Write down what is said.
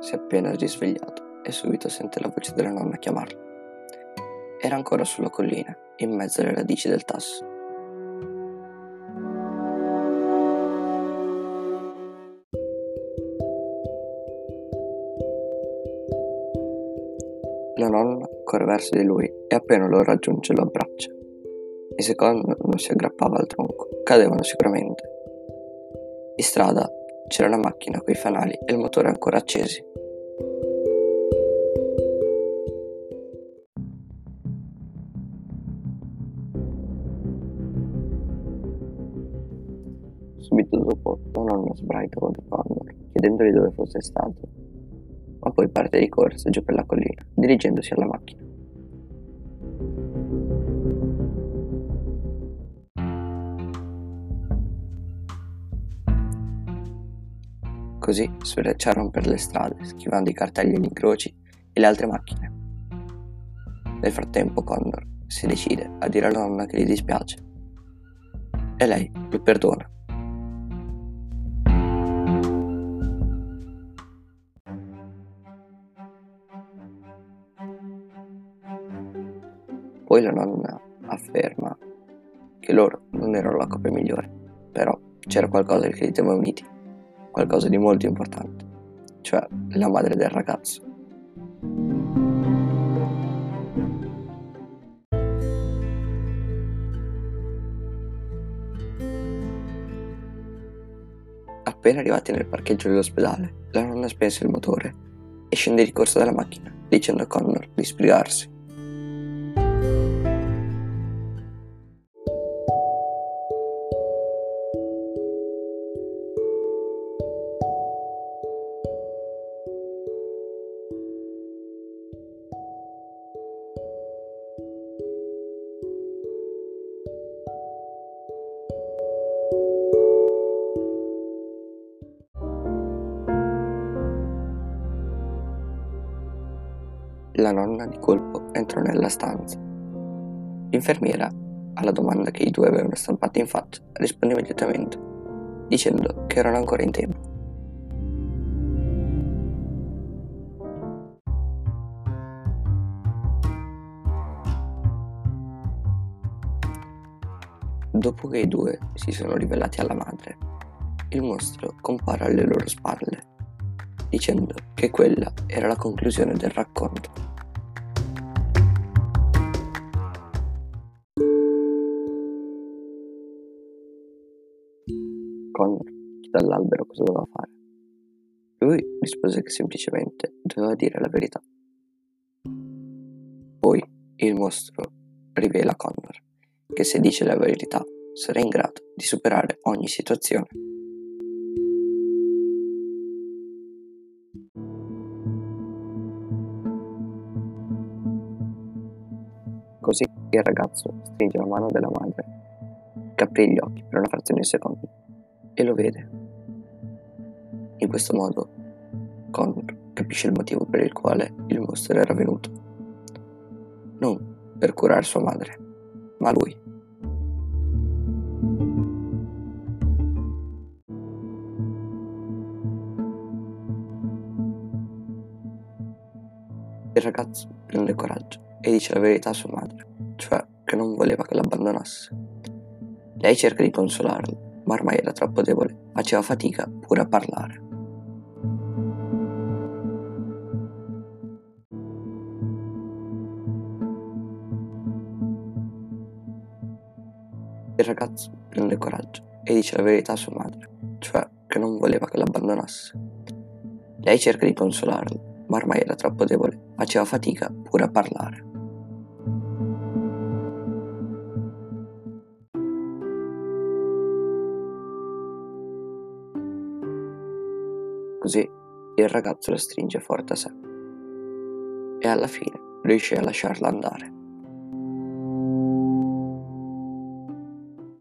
si è appena risvegliato e subito sente la voce della nonna chiamarlo. Era ancora sulla collina, in mezzo alle radici del tasso. La nonna corre verso di lui e appena lo raggiunge lo abbraccia. I secondi non si aggrappava al tronco, cadevano sicuramente. In strada c'era una macchina coi fanali e il motore ancora accesi. Subito dopo la nonna sbraitò da Connor, chiedendogli dove fosse stato, ma poi parte di corsa giù per la collina, dirigendosi alla macchina. Così sfrecciarono per le strade, schivando i cartelli e gli incroci e le altre macchine. Nel frattempo Connor si decide a dire alla nonna che gli dispiace. E lei lo perdona. Poi la nonna afferma che loro non erano la coppia migliore, però c'era qualcosa che li teneva uniti qualcosa di molto importante, cioè la madre del ragazzo. Appena arrivati nel parcheggio dell'ospedale, la nonna spense il motore e scende di corsa dalla macchina, dicendo a Connor di spiegarsi. La nonna di colpo entrò nella stanza. L'infermiera, alla domanda che i due avevano stampato in faccia, rispose immediatamente, dicendo che erano ancora in tempo. Dopo che i due si sono rivelati alla madre, il mostro compare alle loro spalle, dicendo che quella era la conclusione del racconto. Connor chiese all'albero cosa doveva fare. Lui rispose che semplicemente doveva dire la verità. Poi il mostro rivela a Connor che se dice la verità sarà in grado di superare ogni situazione. Così il ragazzo stringe la mano della madre, che aprì gli occhi per una frazione di secondo e lo vede. In questo modo Connor capisce il motivo per il quale il mostro era venuto. Non per curare sua madre, ma lui. Il ragazzo prende coraggio e dice la verità a sua madre, cioè che non voleva che l'abbandonasse. Lei cerca di consolarlo, ma ormai era troppo debole, faceva fatica pure a parlare. Il ragazzo prende coraggio e dice la verità a sua madre, cioè che non voleva che l'abbandonasse. Lei cerca di consolarlo, ma ormai era troppo debole, faceva fatica pure a parlare. Così il ragazzo la stringe forte a sé e alla fine riesce a lasciarla andare.